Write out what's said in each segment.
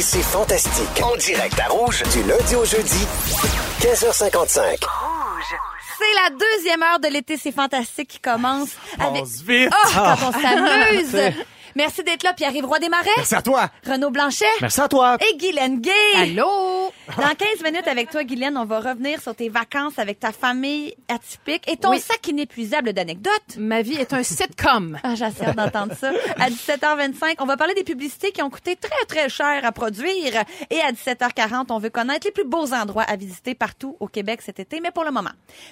C'est fantastique. En direct à Rouge, du lundi au jeudi, 15h55. C'est la deuxième heure de l'été, c'est fantastique qui commence avec. Passe vite. Ah, quand on s'amuse! Merci d'être là, Pierre-Yves Roy Desmarais, Merci à toi. Renaud Blanchet Merci à toi. et Guylaine Gay. Allô? Dans 15 minutes avec toi, Guylaine, on va revenir sur tes vacances avec ta famille atypique et ton Oui. sac inépuisable d'anecdotes. Ma vie est un sitcom. Ah, j'ai assez hâte d'entendre ça. À 17h25, on va parler des publicités qui ont coûté très, très cher à produire. Et à 17h40, on veut connaître les plus beaux endroits à visiter partout au Québec cet été. Mais pour le moment,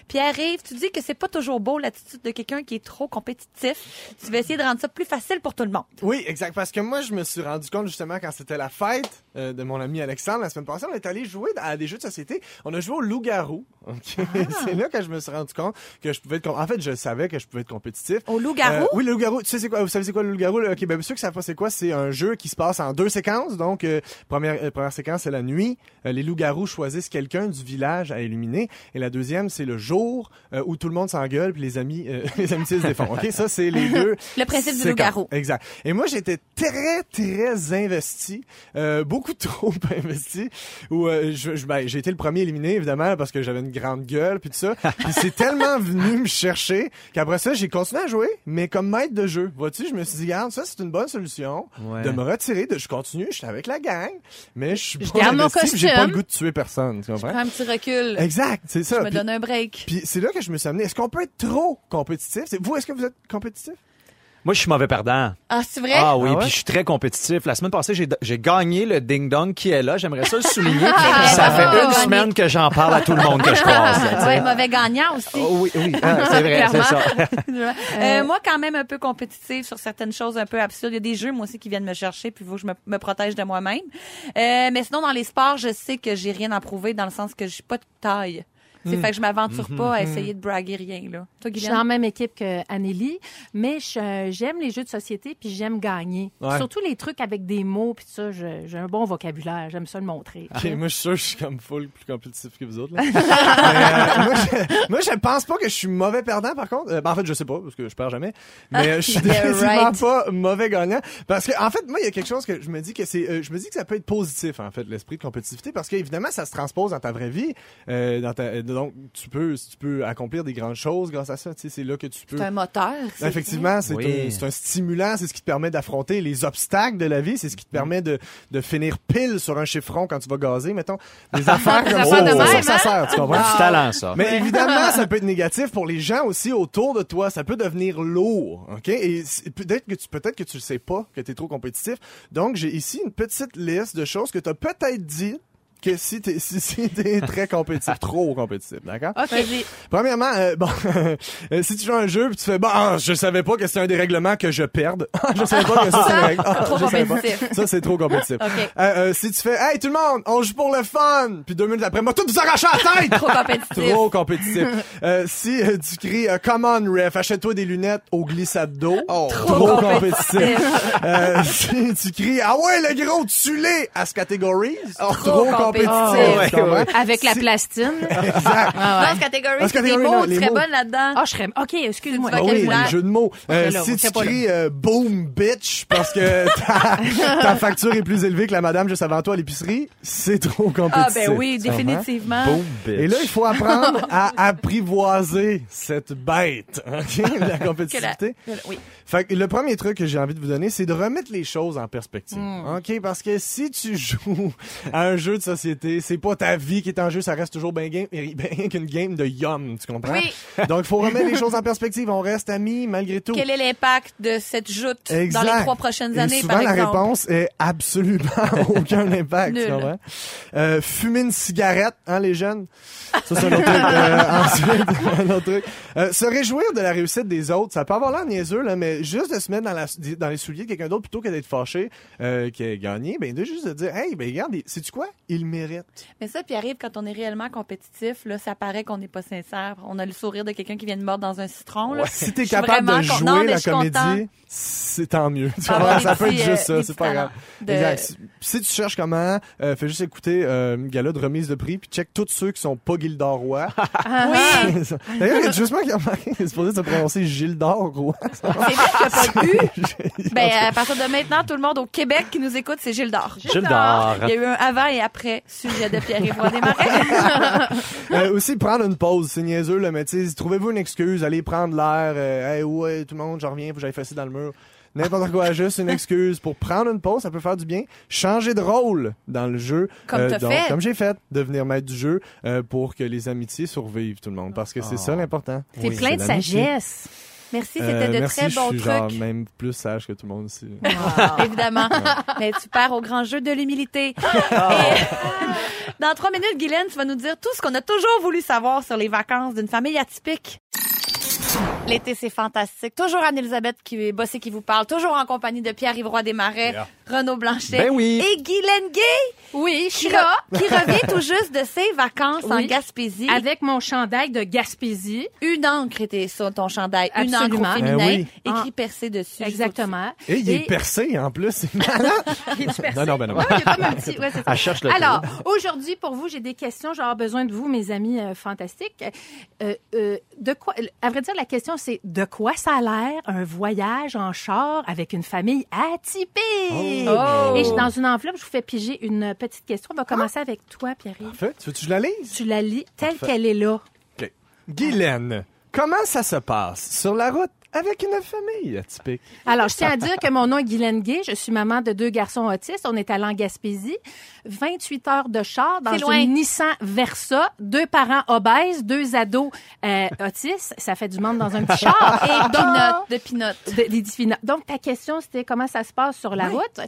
Pierre-Yves, tu dis que c'est pas toujours beau l'attitude de quelqu'un qui est trop compétitif. Tu vas essayer de rendre ça plus facile pour tout le monde. Oui, exact. Parce que moi, je me suis rendu compte justement quand c'était la fête euh, de mon ami Alexandre la semaine passée, on est allé jouer à des jeux de société. On a joué au loup-garou. Ok? Ah. c'est là que je me suis rendu compte que je pouvais être. En fait, je savais que je pouvais être compétitif. Au loup-garou? Euh, oui, le loup-garou. Tu sais c'est quoi Vous savez c'est quoi le loup-garou? Ok, ben ceux qui savent pas c'est quoi, c'est un jeu qui se passe en deux séquences. Donc euh, première euh, première séquence c'est la nuit. Les loups-garous choisissent quelqu'un du village à éliminer. Et la deuxième c'est le jour où tout le monde s'engueule puis les amis euh, les amitiés se défont. Ok, ça c'est les deux. Le principe du loup-garou. Exact. Et moi, j'étais très, très investi, euh, beaucoup trop investi. Où euh, je, je- ben, j'ai été le premier éliminé, évidemment, parce que j'avais une grande gueule, puis tout ça. Puis c'est tellement venu me chercher qu'après ça, j'ai continué à jouer, mais comme maître de jeu. Vois-tu, je me suis dit, regarde, ça, c'est une bonne solution Ouais. de me retirer. De, je continue, je suis avec la gang, mais je suis Je pas garde mon puis j'ai pas costume. le goût de tuer personne. Tu comprends? Prends un petit recul. Exact, c'est ça. Je me donne un break. Puis c'est là que je me suis amené. Est-ce qu'on peut être trop compétitif? C'est- Vous, est-ce que vous êtes compétitif? Moi, je suis mauvais perdant. Ah, c'est vrai? Ah oui, Ah ouais? puis je suis très compétitif. La semaine passée, j'ai j'ai gagné le ding dong qui est là. J'aimerais ça le souligner. Ah, ça bravo. fait une semaine que j'en parle à tout le monde que je croise. là, tu sais. Ouais, mauvais gagnant aussi. Oh oui, oui, ah, c'est vrai, c'est ça. Euh, moi, quand même un peu compétitive sur certaines choses un peu absurdes. Il y a des jeux, moi aussi, qui viennent me chercher, puis il faut que je me, me protège de moi-même. Euh, mais sinon, dans les sports, je sais que j'ai rien à prouver dans le sens que j'ai pas de taille. C'est fait que je m'aventure pas à essayer de braguer rien, là. Toi, Je suis dans la même équipe que Anneli, mais je- j'aime les jeux de société puis j'aime gagner. Ouais. Surtout les trucs avec des mots puis tout ça, j'ai un bon vocabulaire, j'aime ça le montrer. Ok, moi je suis sûr que je suis comme full plus compétitif que vous autres. Là. Mais, euh, moi, je, moi, je pense pas que je suis mauvais perdant par contre. Euh, ben, en fait, je sais pas parce que je perds jamais. Mais euh, je suis définitivement right. pas mauvais gagnant parce que en fait, moi il y a quelque chose que je me dis que c'est euh, je me dis que ça peut être positif en fait l'esprit de compétitivité parce qu'évidemment ça se transpose dans ta vraie vie euh, dans ta, euh, donc tu peux tu peux accomplir des grandes choses grâce à ça, tu sais, c'est là que tu peux C'est un moteur. c'est Effectivement, c'est Oui. un, c'est un stimulant, c'est ce qui te permet d'affronter les obstacles de la vie, c'est ce qui te permet de, de finir pile sur un chiffron quand tu vas gazer, mettons. Des affaires comme ça, même, ça, ça hein? sert, tu comprends? Du talent, ça. Mais évidemment, ça peut être négatif pour les gens aussi autour de toi. Ça peut devenir lourd, ok? Et peut-être que tu peut-être que tu le sais pas que tu es trop compétitif. Donc j'ai ici une petite liste de choses que tu as peut-être dit que si t'es si, si t'es très compétitif, trop compétitif, d'accord? OK. Vas-y. Premièrement, euh, bon, euh, si tu joues à un jeu puis tu fais, bon, ah, je savais pas que c'était un des règlements que je perde. je savais pas que ça c'est un règle- Ah, Trop compétitif. Ça c'est trop compétitif. OK. Euh, euh, si tu fais, hey tout le monde, on joue pour le fun, puis deux minutes après, moi tout vous arracher la tête. Trop compétitif. Trop compétitif. Euh, si euh, tu cries euh, Come on, ref, achète-toi des lunettes au glissade d'eau. Trop compétitif. Euh, si tu cries Ah ouais, le gros, tu-les à ce catégorie. Trop Trop compétitif. Compétitif. tu comprends? Avec la plastine. Exact. Ah Dans ouais. ce catégorie, c'est des mots, tu serais bonne là-dedans. Ah, je serais... OK, excuse-moi. Ah oui, les jeux de mots. Euh, si tu cries euh, boom bitch parce que ta, ta facture est plus élevée que la madame juste avant toi à l'épicerie, c'est trop compétitif. Ah, ben oui, définitivement. Boom, bitch. Et là, il faut apprendre à apprivoiser cette bête, ok, la Que compétitivité. la- Oui. Fait que le premier truc que j'ai envie de vous donner, c'est de remettre les choses en perspective. Hmm. OK? Parce que si tu joues à un jeu de société, c'est pas ta vie qui est en jeu, ça reste toujours bien game, bien qu'une game de yum, tu comprends? Oui. Donc, il faut remettre les choses en perspective. On reste amis malgré tout. Quel est l'impact de cette joute Exact. dans les trois prochaines Et années, souvent, par la exemple? réponse est absolument aucun impact. tu comprends? Euh, fumer une cigarette, hein, les jeunes? Ça, c'est un autre truc. Euh, ensuite, un autre truc. Euh, se réjouir de la réussite des autres, ça peut avoir l'air niaiseux, là, mais juste de se mettre dans, la, dans les souliers de quelqu'un d'autre plutôt que d'être fâché euh, qui a gagné, ben de juste de dire, hey, ben regarde, sais-tu quoi? Il mérite. Mais ça, puis arrive quand on est réellement compétitif, là, ça paraît qu'on n'est pas sincère. On a le sourire de quelqu'un qui vient de mordre dans un citron. Là. Si t'es capable de jouer non, la comédie, c'est tant mieux. Tu vois, ça peut être juste euh, ça, des c'est pas grave. de- Exact. si tu cherches comment, euh, fais juste écouter euh, Gala de remise de prix, puis check tous ceux qui sont pas Gildor Roy. Oui. D'ailleurs, il y a justement qui a remarqué, c'est supposé se prononcer Gildor Roy. C'est vrai qu'il pas eu. Ben, à partir de maintenant, tout le monde au Québec qui nous écoute, c'est Gilles d'Or. Gilles d'Or. Il y a eu un avant et après sujet de Pierre-Yves Roy Desmarais. Euh, aussi, prendre une pause, c'est niaiseux, là, mais tu sais, trouvez-vous une excuse, allez prendre l'air, euh, hey, ouais, tout le monde, je reviens, faut que j'aille fesser dans le mur. N'importe quoi, juste une excuse pour prendre une pause, ça peut faire du bien. Changer de rôle dans le jeu. Comme t'as donc, fait. Comme j'ai fait, devenir maître du jeu euh, pour que les amitiés survivent, tout le monde. Parce que c'est ça l'important. T'es Oui, plein c'est de sagesse. Merci, Euh, c'était de merci, très je bons suis trucs. genre même plus sage que tout le monde ici. Évidemment. Mais tu pars au grand jeu de l'humilité. Ah. Dans trois minutes, Guylaine, tu vas nous dire tout ce qu'on a toujours voulu savoir sur les vacances d'une famille atypique. L'été, c'est fantastique. Toujours Anne-Elisabeth qui est bossée qui vous parle. Toujours en compagnie de Pierre Ivroy Desmarais, Renaud Blanchet Ben oui. et Guylaine Gay Oui, je qui, suis là. re- qui revient tout juste de ses vacances en. Gaspésie. Avec mon chandail de Gaspésie. une encre était sur ton chandail. Une Absolument. encre au féminin, Ben oui. écrit Ah. percé dessus. Exactement. Et il est percé en plus. Il est percé. Non, non, ben non. Ouais, il y a comme un petit- ouais, c'est ça. Elle cherche le Alors, aujourd'hui, pour vous, j'ai des questions. J'aurai besoin de vous, mes amis euh, fantastiques. Euh, euh, de quoi, à vrai dire, la question, c'est de quoi ça a l'air un voyage en char avec une famille atypique? Oh. Et je- dans une enveloppe, je vous fais piger une petite question. On va commencer avec toi, Pierre-Yves. Parfait. Tu veux que je la lise? Tu la lis telle Parfait. qu'elle est là. OK. Guylaine, comment ça se passe sur la route avec une famille atypique? Alors, je tiens à dire que mon nom est Guylaine Gay. Je suis maman de deux garçons autistes. On est allé en Gaspésie. 28 heures de char dans C'est loin. une Nissan Versa. Deux parents obèses, deux ados euh, autistes. Ça fait du monde dans un petit char. Et Donc, de des Donc, ta question, c'était comment ça se passe sur la route?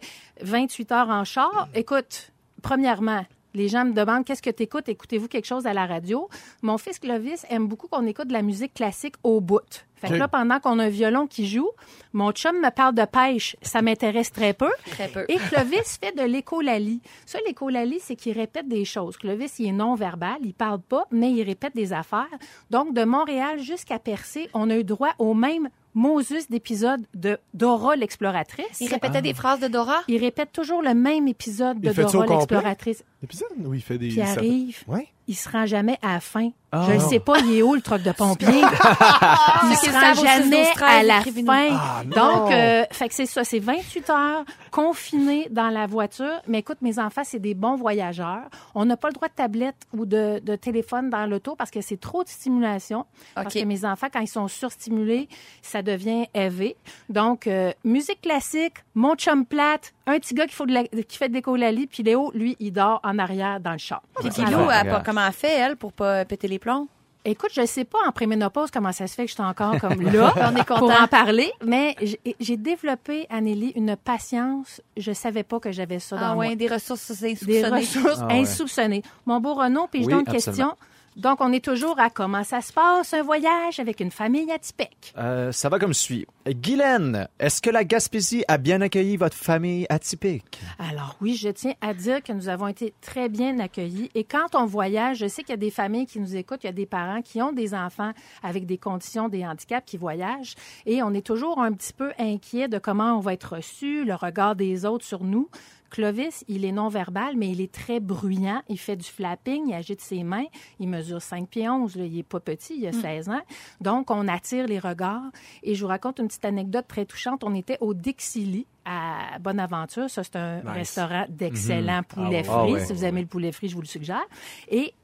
28 heures en char. Écoute, premièrement, les gens me demandent qu'est-ce que tu écoutes. Écoutez-vous quelque chose à la radio? Mon fils Clovis aime beaucoup qu'on écoute de la musique classique au bout. Fait que là, pendant qu'on a un violon qui joue, mon chum me parle de pêche. Ça m'intéresse très peu. Très peu. Et Clovis fait de l'écolalie. Ça, l'écolalie, c'est qu'il répète des choses. Clovis, il est non-verbal, il parle pas, mais il répète des affaires. Donc, de Montréal jusqu'à Percé, on a eu droit au même Moses d'épisode de Dora l'exploratrice. Il répétait des phrases de Dora? Il répète toujours le même épisode de Il Dora l'exploratrice. L'épisode? Où il fait des... Puis arrive, Ouais. Il se rend jamais à la fin. Ah. Je ne sais pas, il est où le truc de pompier? il Ceux qui se rend jamais 6-12-13, à la fin. Ah. Donc, euh, fait que c'est ça, c'est 28 heures confinés dans la voiture. Mais écoute, mes enfants, c'est des bons voyageurs. On n'a pas le droit de tablette ou de, de téléphone dans l'auto parce que c'est trop de stimulation. Parce que mes enfants, quand ils sont surstimulés, ça devient élevé. Donc, euh, musique classique, mon chum plate, un petit gars qui, faut de la- qui fait de l'écolalie, puis Léo, lui, il dort en arrière dans le char. Puis ça Comment elle fait, elle, pour pas péter les plombs? Écoute, je sais pas en préménopause comment ça se fait que je suis encore comme là On est pour content. en parler, mais j'ai- développé, Anélie, une patience. Je savais pas que j'avais ça dans Ah moi. ouais, des ressources Des insoupçonnées. ressources Ah ouais. insoupçonnées. Mon beau Renaud, puis je Oui, donne une absolument. question. Donc, on est toujours à comment ça se passe, un voyage avec une famille atypique. Euh, ça va comme suit. Guylaine, est-ce que la Gaspésie a bien accueilli votre famille atypique? Alors oui, je tiens à dire que nous avons été très bien accueillis. Et quand on voyage, je sais qu'il y a des familles qui nous écoutent, il y a des parents qui ont des enfants avec des conditions, des handicaps qui voyagent. Et on est toujours un petit peu inquiet de comment on va être reçu, le regard des autres sur nous. Clovis, il est non-verbal, mais il est très bruyant. Il fait du flapping, il agite ses mains. Il mesure 5 pieds 11, là. il est pas petit, il a 16 ans. Donc, on attire les regards. Et je vous raconte une petite anecdote très touchante. On était au Dixili à Bonaventure. Ça, c'est un restaurant d'excellent poulet Ah frit. ouais. Si vous aimez le poulet frit, je vous le suggère. Et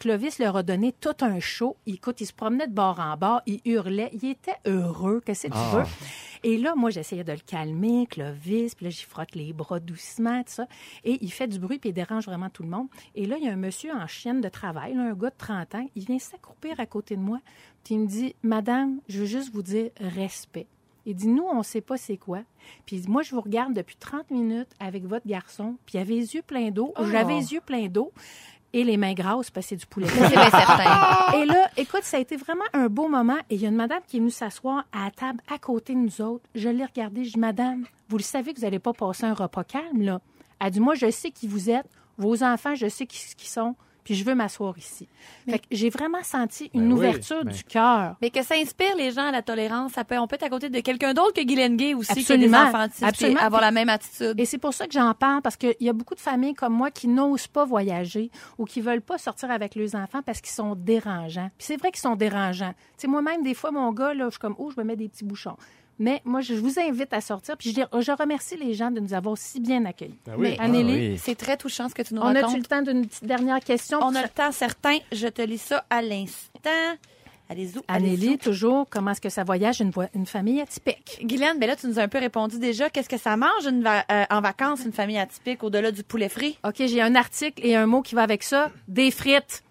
Clovis leur a donné tout un show. Écoute, il se promenait de bord en bord, il hurlait, il était heureux, qu'est-ce que tu Ah. veux? Et là, moi, j'essayais de le calmer, Clovis, puis là, j'y frotte les bras doucement, tout ça. Et il fait du bruit, puis il dérange vraiment tout le monde. Et là, il y a un monsieur en chienne de travail, là, un gars de 30 ans, il vient s'accroupir à côté de moi, puis il me dit, Madame, je veux juste vous dire respect. Il dit, nous, on ne sait pas c'est quoi. Puis moi, je vous regarde depuis 30 minutes avec votre garçon, puis il avait les yeux pleins d'eau, j'avais les yeux pleins d'eau, et les mains grasses, parce que c'est du poulet. C'est bien certain. Et là, écoute, ça a été vraiment un beau moment. Et il y a une madame qui est venue s'asseoir à la table à côté de nous autres. Je l'ai regardée. Je dis, Madame, vous le savez que vous n'allez pas passer un repas calme, là. Elle dit, moi, je sais qui vous êtes. Vos enfants, je sais qui, qui sont. Puis je veux m'asseoir ici. Fait que j'ai vraiment senti une Ben oui, ouverture ben. du cœur. Mais que ça inspire les gens à la tolérance, ça peut, on peut être à côté de quelqu'un d'autre que Guylaine Gay aussi, Absolument. qui Absolument. avoir la même attitude. Et c'est pour ça que j'en parle, parce qu'il y a beaucoup de familles comme moi qui n'osent pas voyager ou qui veulent pas sortir avec leurs enfants parce qu'ils sont dérangeants. Puis c'est vrai qu'ils sont dérangeants. Tu sais, moi-même, des fois, mon gars, là, je suis comme, oh, je me mets des petits bouchons. Mais moi, je vous invite à sortir. Puis je, dis- je remercie les gens de nous avoir si bien accueillis. Ben oui. Mais Anneli, oui. c'est très touchant ce que tu nous on a-tu racontes. le temps d'une petite dernière question? On a le temps certain. Je te lis ça à l'instant. Allez-y. Anneli, toujours, comment est-ce que ça voyage une, vo- une famille atypique? Guylaine, ben là, tu nous as un peu répondu déjà. Qu'est-ce que ça mange une va- euh, en vacances, une famille atypique, au-delà du poulet frit? OK, j'ai un article et un mot qui va avec ça. Des frites.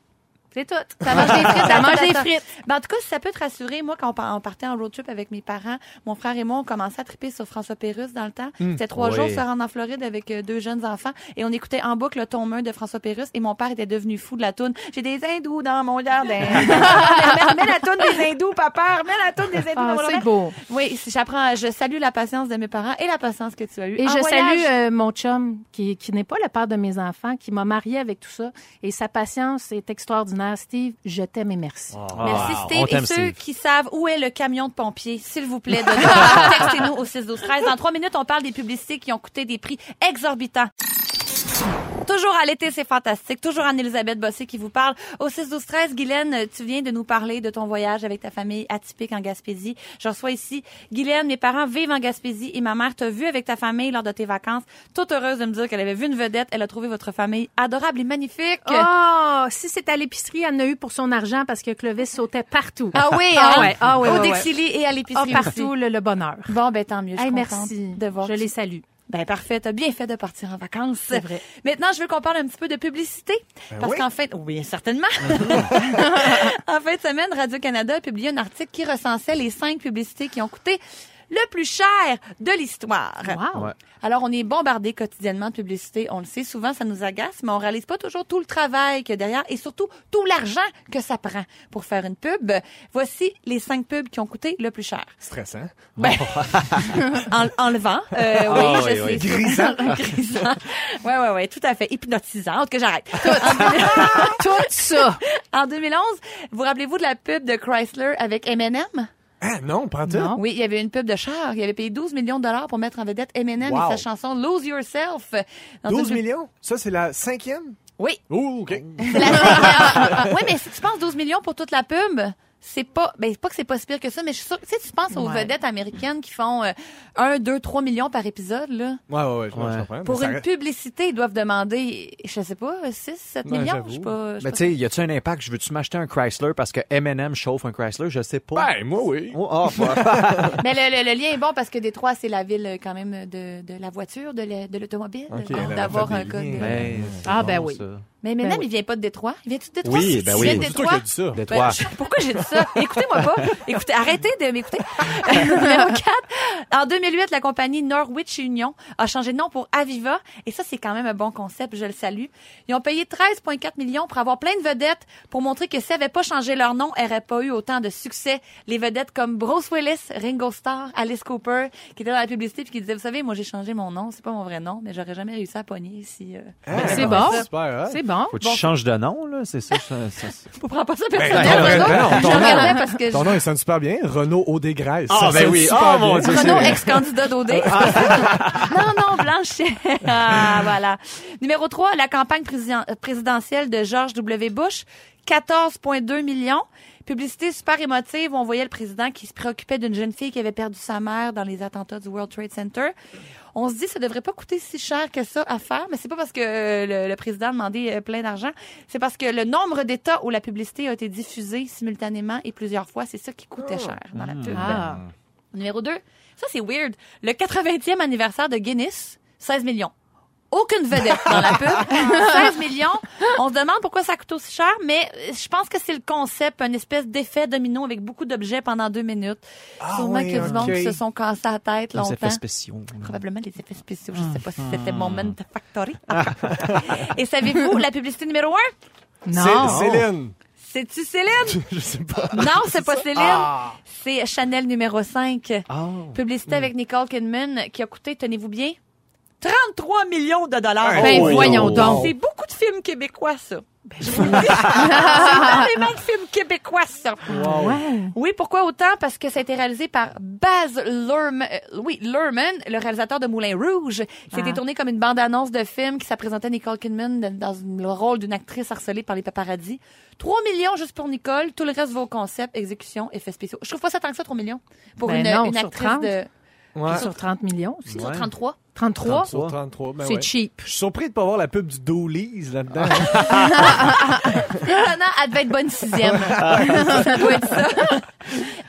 C'est tout. Ça mange des frites. Ça mange des frites. Ben, en tout cas, si ça peut te rassurer, moi, quand on, par- on partait en road trip avec mes parents, mon frère et moi, on commençait à triper sur François Pérusse dans le temps. C'était trois Oui. jours se rendre en Floride avec euh, deux jeunes enfants et on écoutait en boucle le tome 1 de François Pérusse et mon père était devenu fou de la toune. J'ai des hindous dans mon jardin. mets, la toune des hindous, papa. Mets la toune des hindous Ah, dans mon c'est beau. Oui, si j'apprends, je salue la patience de mes parents et la patience que tu as eue. Et En je voyage. salue euh, mon chum, qui, qui n'est pas le père de mes enfants, qui m'a marié avec tout ça. Et sa patience est extraordinaire. Steve, je t'aime et merci. Merci Ah, Steve. on Et ceux Steve. qui savent où est le camion de pompiers, s'il vous plaît, de textez-nous au 6 12 13. Dans trois minutes, on parle des publicités qui ont coûté des prix exorbitants. Toujours à l'été, c'est fantastique. Toujours Anne-Elisabeth Bossé qui vous parle. Au 6 12 13, Guylaine, tu viens de nous parler de ton voyage avec ta famille atypique en Gaspésie. Je reçois ici Guylaine, mes parents vivent en Gaspésie et ma mère t'a vu avec ta famille lors de tes vacances. Toute heureuse de me dire qu'elle avait vu une vedette. Elle a trouvé votre famille adorable et magnifique. Oh, si c'est à l'épicerie, elle en a eu pour son argent parce que Clovis sautait partout. Ah oui, Ah hein? ouais, ah ouais, Au ouais, et à Ah, l'épicerie partout, aussi. le, le bonheur. Bon, ben tant mieux. Je Hey, merci. de voir. Je les salue. Ben parfait, t'as bien fait de partir en vacances. C'est vrai. Maintenant, je veux qu'on parle un petit peu de publicité. parce oui. qu'en fait, oui, certainement. en fin de semaine, Radio-Canada a publié un article qui recensait les cinq publicités qui ont coûté le plus cher de l'histoire. Wow. Ouais. Alors, on est bombardé quotidiennement de publicité. On le sait, souvent, ça nous agace, mais on réalise pas toujours tout le travail qu'il y a derrière et surtout tout l'argent que ça prend pour faire une pub. Voici les cinq pubs qui ont coûté le plus cher. Stressant. Ben, en, enlevant. Euh, oui, Ah, je oui, sais. oui. Grisant. Grisant. Ouais, ouais, ouais, tout à fait. Hypnotisant. Tout cas, j'arrête. Tout ça. En 2011, vous rappelez-vous de la pub de Chrysler avec M&M? Ah non, pas en tout. Non. Oui, il y avait une pub de char. Il avait payé 12 millions de dollars pour mettre en vedette Wow. et sa chanson Lose Yourself. Dans 12 une- millions? Ça, c'est la cinquième? Oui. Oh, OK. C'est la cinquième. oui, mais si tu penses 12 millions pour toute la pub, c'est pas, ben, c'est pas que c'est pas si pire que ça, mais je suis sûre, tu sais, tu penses aux Ouais. vedettes américaines qui font euh, 1, 2, 3 millions par épisode, là? Ouais, ouais, ouais, je, Ouais. comprends. Pour ça une reste- publicité, ils doivent demander, je sais pas, 6, 7 Ouais, millions. Je sais pas. je sais Mais pas. tu sais, y a-tu un impact? Je veux-tu m'acheter un Chrysler parce que M&M chauffe un Chrysler? Je sais pas. Ben, moi, oui. Oh, ah, ouais. Mais le, le- le lien est bon parce que Détroit, c'est la ville euh, quand même de, de la voiture, de la- de l'automobile. Ok, Donc, elle a d'avoir fait un des code. liens. de- Ben, c'est Ah, ben oui. ça. Mais maintenant, Ben oui. il vient pas de Détroit. Il vient-tu de Détroit? Oui, ben Il oui. vient de C'est toi Détroit? qui as dit ça. Détroit. Ben, je- pourquoi j'ai dit ça? Écoutez-moi pas. Écoutez, arrêtez de m'écouter. Numéro 4. En 2008, la compagnie Norwich Union a changé de nom pour Aviva. Et ça, c'est quand même un bon concept. Je le salue. Ils ont payé 13,4 millions pour avoir plein de vedettes pour montrer que s'ils n'avaient pas changé leur nom, ils n'auraient pas eu autant de succès. Les vedettes comme Bruce Willis, Ringo Starr, Alice Cooper, qui étaient dans la publicité puis qui disaient, vous savez, moi, j'ai changé mon nom. C'est pas mon vrai nom, mais j'aurais jamais réussi à pogner si, euh, Ah, c'est bon. Super, hein? C'est bon. Faut que tu changes de nom, là, c'est ça? ça, ça- ça- Faut prendre pas ça Ben, personnel, ben ton parce que Ton nom, il sonne super bien. Renaud Audegraisse. Ah, ben oui. Oh, mon Dieu, C'est- ex-candidat d'OD. non, non, Blanchet. Ah, voilà. Numéro 3, la campagne président- présidentielle de George W. Bush. 14,2 millions. Publicité super émotive. où On voyait le président qui se préoccupait d'une jeune fille qui avait perdu sa mère dans les attentats du World Trade Center. On se dit ça devrait pas coûter si cher que ça à faire, mais c'est pas parce que euh, le, le président a demandé euh, plein d'argent, c'est parce que le nombre d'États où la publicité a été diffusée simultanément et plusieurs fois, c'est ça qui coûtait cher dans la pub. Ah. Numéro 2, ça c'est weird. Le 80e anniversaire de Guinness, 16 millions. Aucune vedette dans la pub. 16 millions. On se demande pourquoi ça coûte aussi cher, mais je pense que c'est le concept, une espèce d'effet domino avec beaucoup d'objets pendant deux minutes. Ah Sûrement y a du monde qui se sont cassés la tête Les effets longtemps. spéciaux. Probablement les effets spéciaux. Je sais pas si c'était Moment Factory. Et savez-vous la publicité numéro 1? Non. C'est- Céline. C'est-tu Céline? Je sais pas. Non, c'est pas Céline. C'est Chanel numéro 5. Ah. Publicité avec Nicole Kidman qui a coûté, tenez-vous bien, 33 millions de dollars. Ben, Oh, voyons oh, donc. C'est beaucoup de films québécois, ça. Je vous le dis. C'est énormément de films québécois, ça. Ouais. Oui, pourquoi autant? Parce que ça a été réalisé par Baz Luhrmann, euh, oui, Luhrmann, le réalisateur de Moulin Rouge. C'était Ah. tourné comme une bande-annonce de film qui s'apprésentait Nicole Kidman dans le rôle d'une actrice harcelée par les paparazzis. 3 millions juste pour Nicole. Tout le reste va au concept, exécution, effets spéciaux. Je trouve pas ça tant que ça, 3 millions. Pour Ben une, non, une sur actrice 30. de... Ouais. Sur 30 millions aussi. Sur Ouais. 33. 33, Sur 33, ben c'est ouais. cheap. Je suis surpris de pas voir la pub du Doolies là-dedans. Étonnant, elle devait être bonne sixième. ça doit être ça.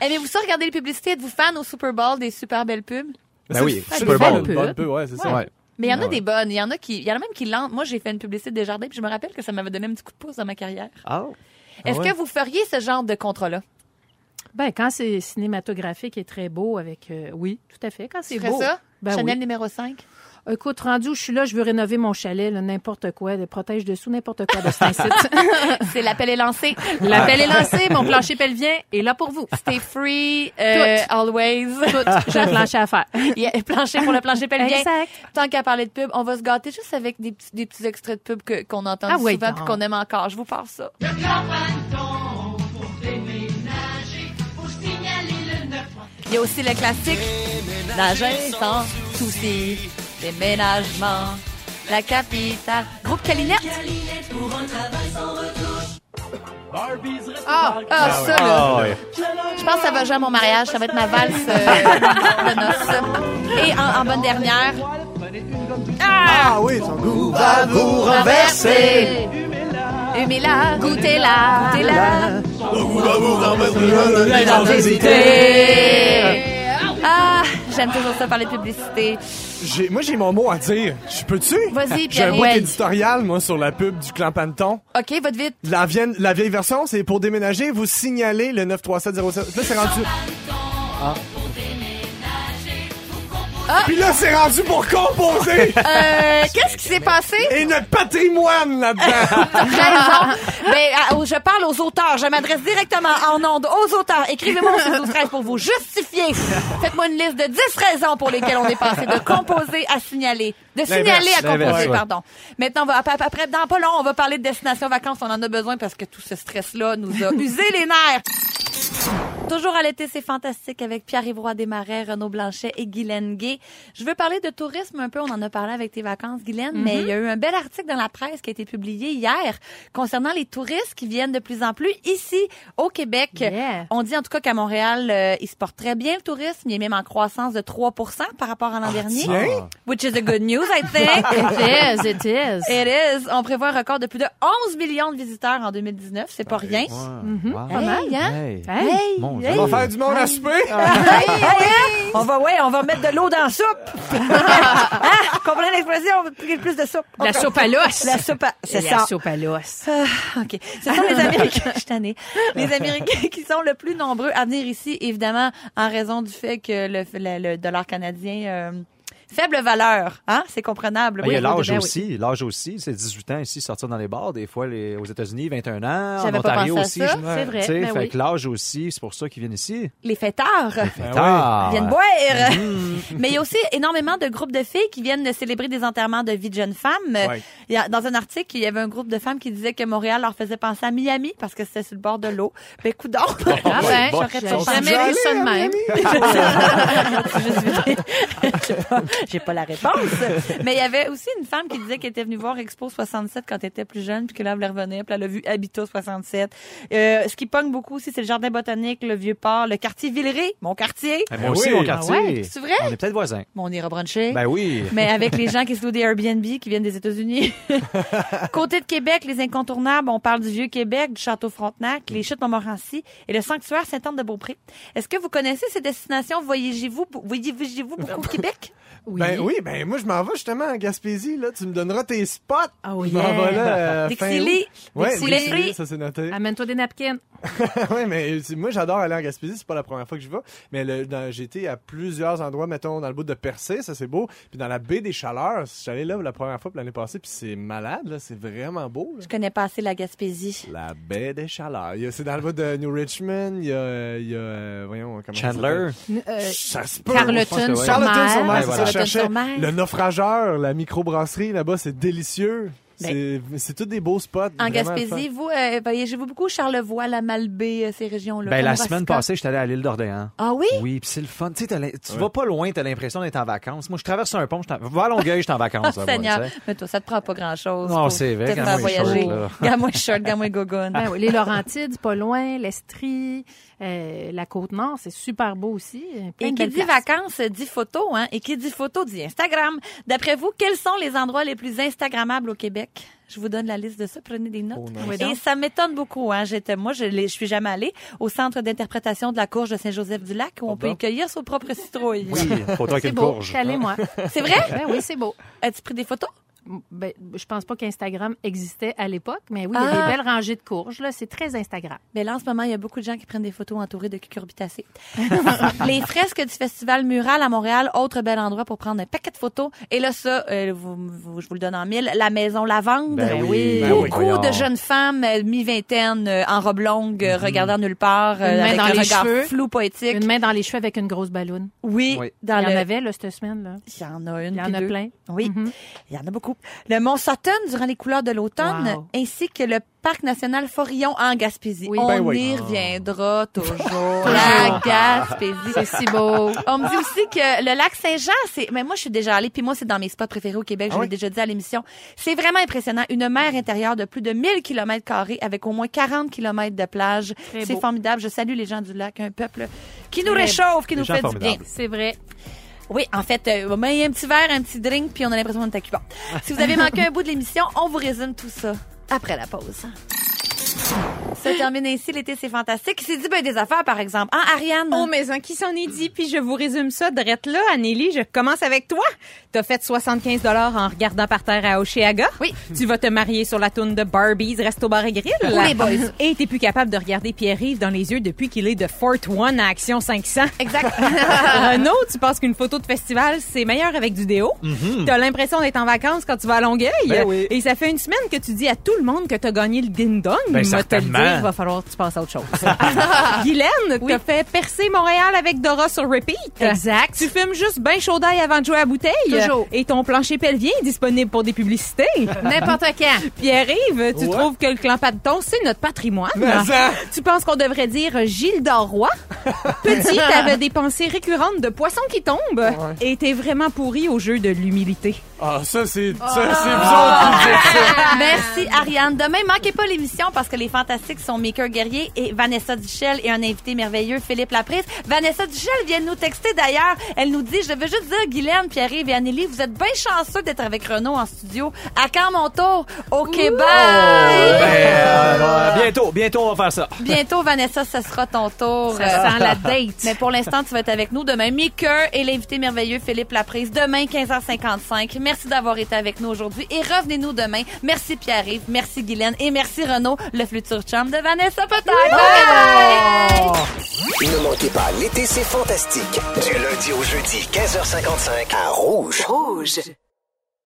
Aimez-vous ça, regarder les publicités? Êtes-vous fan au Super Bowl des super belles pubs? Ben oui, c'est Super Bowl. bonne pub, ouais, c'est ça. Ouais. Mais il y en a Ouais. des bonnes. Il y en a qui, il y en a même qui lancent. Moi, j'ai fait une publicité des jardins, puis je me rappelle que ça m'avait donné un petit coup de pouce dans ma carrière. Ah. Est-ce ouais? que vous feriez ce genre de contrat-là? Ben, quand c'est cinématographique et très beau avec... euh, oui, tout à fait. Quand c'est beau. ça? Ben Chanel oui. numéro 5? Écoute, rendu où je suis là, je veux rénover mon chalet, là, n'importe quoi, de protège dessous, n'importe quoi site. C'est l'appel est lancé. L'appel est lancé, mon plancher pelvien est là pour vous. Stay free, euh, always. Tout, j'ai un plancher à faire. Yeah, plancher pour le plancher pelvien. Exact. Tant qu'à parler de pub, on va se gâter juste avec des petits, des petits extraits de pub que- qu'on entend Ah souvent puis qu'on aime encore. Je vous passe ça. Il y a aussi le classique Nager sans souci, déménagement, la capitale. Groupe Calinette. Ah, ah, ça, là. Ah, ouais. Je pense que ça va jouer à mon mariage. Ça va être ma valse euh, de noces. Et en, en bonne dernière. Ah oui, son goût va vous renverser. Humez-la, goûtez-la, goûtez-la. Ah, j'aime toujours ça parler de publicité. J'ai- Moi, j'ai mon mot à dire. Je peux-tu? Vas-y, J'ai un mot Ouais. éditorial, moi, sur la pub du clan Panton. OK, votre vite. La, vieille- la vieille version, c'est pour déménager, vous signalez le 93707. Là, c'est rendu. Puis là, c'est rendu pour composer Euh, qu'est-ce qui s'est passé? et notre patrimoine là-dedans. Raison. Ben, à- je parle aux auteurs. Je m'adresse directement en ondes aux auteurs. Écrivez-moi 12 13 pour vous justifier. Faites-moi une liste de 10 raisons pour lesquelles on est passé de composer à signaler. De signaler à composer, ouais. pardon. Maintenant, on va, après, dans pas long, on va parler de destination vacances. On en a besoin parce que tout ce stress-là nous a usé les nerfs. Toujours à l'été, c'est fantastique avec Pierre-Yvroy Desmarais, Renaud Blanchet et Guylaine Gay. Je veux parler de tourisme un peu. On en a parlé avec tes vacances, Guylaine, mais il y a eu un bel article dans la presse qui a été publié hier concernant les touristes qui viennent de plus en plus ici au Québec. Yeah. On dit en tout cas qu'à Montréal, euh, il se porte très bien le tourisme. Il est même en croissance de 3 par rapport à l'an dernier. tiens. Which is a good news, I think. It is, it is. It is. On prévoit un record de plus de 11 millions de visiteurs en 2019. C'est pas rien. Ouais. Wow. Pas mal, hein? Hey. Hey. On va faire du monde à souper? Hey, hey, hein? On va, ouais, on va mettre de l'eau dans la soupe. hein? Comprenez l'expression? On va plus, plus de soupe. La soupe à l'os. La soupe à, c'est La ça. soupe à l'os. Ah, OK. Ce sont les Américains, je. Les Américains qui sont le plus nombreux à venir ici, évidemment, en raison du fait que le, le- le dollar canadien, euh, faible valeur, hein? C'est comprenable. Ben, il y a Oui, l'âge ben oui. aussi. L'âge aussi, c'est 18 ans ici, sortir dans les bars. Des fois, les, aux États-unis, 21 ans. En Ontario aussi. je- C'est vrai, ben fait oui. que l'âge aussi, c'est pour ça qu'ils viennent ici. Les fêtards. Ah. viennent boire. Mais il y a aussi énormément de groupes de filles qui viennent de célébrer des enterrements de vie de jeunes femmes. Ouais. Dans un article, il y avait un groupe de femmes qui disait que Montréal leur faisait penser à Miami parce que c'était sur le bord de l'eau. Ben, coup Ah ben, bon, j'aurais jamais vu ça de même. Pas, j'ai pas la réponse. Mais il y avait aussi une femme qui disait qu'elle était venue voir Expo 67 quand elle était plus jeune, puis que là, elle voulait revenir, puis elle a vu Habitat 67. Euh, ce qui pogne beaucoup aussi, c'est le jardin botanique, le Vieux-Port, le quartier Villeray, mon quartier. Eh, Moi Ben aussi, oui. mon Ah quartier. ouais? C'est vrai? On est peut-être voisins. Bon, on ira bruncher. Ben oui. Mais avec les gens qui se louent des Airbnb qui viennent des États-Unis. Côté de Québec, les incontournables, on parle du Vieux-Québec, du Château Frontenac, les chutes Montmorency et le sanctuaire Sainte-Anne-de-Beaupré. Est-ce que vous connaissez ces destinations? Voyagez-vous, voyagez-vous beaucoup au Québec? Oui. Ben oui, ben moi je m'en vais justement à Gaspésie là, tu me donneras tes spots. Oh, Je m'en yeah. vais là. euh, fin Dixili. août. Ouais, Dixili. Dixili, ça c'est noté. Amène-toi des napkins. ouais, mais moi j'adore aller en Gaspésie, c'est pas la première fois que je vais, mais j'ai été à plusieurs endroits, mettons dans le bout de Percé, ça c'est beau, puis dans la baie des Chaleurs, j'allais là la première fois l'année passée, puis c'est malade là, c'est vraiment beau. là. Je connais pas assez la Gaspésie. La baie des Chaleurs, c'est dans le bout de New Richmond, il y a, euh, il y a euh, voyons comment ça Chandler. Euh, s'appelle? Ça se peut. Carleton ouais. Ouais, voilà. Cherchais le naufrageur, la microbrasserie là-bas, c'est délicieux. Ben- C'est c'est tous des beaux spots. En Gaspésie, vous, euh, voyagez-vous beaucoup? Charlevoix, la Malbaie, euh, ces régions-là? Ben, la semaine passée, j'étais allé à l'île d'Orléans. Ah oui? Oui, puis c'est le fun. Tu tu vas pas loin, t'as l'impression d'être en vacances. Moi, je traverse un pont, je suis en- va à Longueuil, je suis en vacances. là, moi, Seigneur. Mais toi, ça te prend pas grand-chose. Non, c'est vrai, les voyager. Gamme-moi short, gamme-moi gogoune. Ben oui, les Laurentides, pas loin, l'Estrie, euh, la Côte-Nord, c'est super beau aussi. euh, Et qui dit places. vacances dit photo, hein? Et qui dit photo dit Instagram. D'après vous, quels sont les endroits les plus Instagrammables au Québec? Je vous donne la liste de ça, prenez des notes. Oh, nice. Et ça m'étonne beaucoup, hein. J'étais, moi, je, je suis jamais allée au centre d'interprétation de la courge de Saint-Joseph-du-Lac où on peut y cueillir son propre citrouille. Oui, photo avec C'est une beau. courge. Je suis allée, moi. C'est vrai? Ben oui, c'est beau. As-tu pris des photos? Ben, je pense pas qu'Instagram existait à l'époque, mais oui, il y a Ah. des belles rangées de courges. Là, c'est très Instagram. Ben là, en ce moment, il y a beaucoup de gens qui prennent des photos entourées de cucurbitacées. les fresques du Festival Mural à Montréal, autre bel endroit pour prendre un paquet de photos. Et là, ça, euh, vous- vous- je vous le donne en mille. La Maison Lavande. Ben oui. Ben Beaucoup oui. De jeunes femmes, euh, mi-vingtaine, euh, en robe longue, euh, regardant nulle part, euh, Une main avec dans un les regard cheveux. flou, poétique. Une main dans les cheveux avec une grosse balloune. Oui, Oui. dans il y le... en avait, là, cette semaine. là Il y en a une, Il y en a deux. plein. Oui, Mhm. il y en a beaucoup. Le Mont Sutton durant les couleurs de l'automne, Wow. ainsi que le Parc national Forillon en Gaspésie. Oui. On Ben oui. y reviendra toujours. La Gaspésie. C'est si beau. On me dit aussi que le lac Saint-Jean, c'est, mais moi, je suis déjà allée, puis moi, c'est dans mes spots préférés au Québec. Je Ah l'ai oui? déjà dit à l'émission. C'est vraiment impressionnant. Une mer intérieure de plus de 1000 kilomètres carrés avec au moins 40 kilomètres de plage. C'est formidable. Je salue les gens du lac, un peuple qui nous réchauffe, qui nous fait du bien. C'est vrai. Oui, en fait, euh, a un petit verre, un petit drink, puis on a l'impression d'être à Cuba. Si vous avez manqué un bout de l'émission, on vous résume tout ça après la pause. Se termine ainsi l'été, c'est fantastique. Il s'est dit ben des affaires, par exemple. Hein, Ariane? Oh, mais en qui s'en est dit, puis je vous résume ça drette là, Anneli, je commence avec toi. T'as fait 75 dollars en regardant par terre à Oshéaga. Oui. Tu vas te marier sur la toune de Barbies Resto Bar et Grill. Pour les boys. Et t'es plus capable de regarder Pierre-Yves dans les yeux depuis qu'il est de Fort One à Action 500. Exact. Renaud, tu penses qu'une photo de festival, c'est meilleur avec du déo. T'as l'impression d'être en vacances quand tu vas à Longueuil. Ben oui. Et ça fait une semaine que tu dis à tout le monde que t'as gagné le ding-dong. Ben, Te le dire, va falloir que tu passes à autre chose. Guylaine, t'as fait percer Montréal avec Dora sur repeat. Exact. Tu fumes juste ben chaud d'ail avant de jouer à la bouteille. Toujours. Et ton plancher pelvien est disponible pour des publicités. N'importe quand. Pierre-Yves, tu Ouais. trouves que le clan Padeton, c'est notre patrimoine. Mais ça! Tu penses qu'on devrait dire Gilles Dorroy? Petit, t'avais des pensées récurrentes de poissons qui tombent. Et t'es vraiment pourri au jeu de l'humilité. Ah, ça, c'est ça, c'est vous autres qui me dites ça. Merci, Ariane. Demain, manquez pas l'émission parce que les fantastiques sont Maker Guerrier et Vanessa Duchel et un invité merveilleux, Philippe Laprise. Vanessa Duchel vient de nous texter d'ailleurs. Elle nous dit, je veux juste dire, Guylaine, Pierre-Yves et Anneli, vous êtes bien chanceux d'être avec Renaud en studio. À quand mon tour? Au Québec! Ben, euh, bientôt, bientôt, on va faire ça. Bientôt, Vanessa, ce sera ton tour. Ça Euh, sent la date. Mais pour l'instant, tu vas être avec nous demain. Maker et l'invité merveilleux Philippe Laprise. Demain, 15h55. Merci d'avoir été avec nous aujourd'hui et revenez-nous demain. Merci Pierre-Yves, merci Guylaine et merci Renaud, le futur chum de Vanessa. Bye bye! Ne manquez pas, l'été c'est fantastique. Du lundi au jeudi, 15h55 à Rouge. Rouge.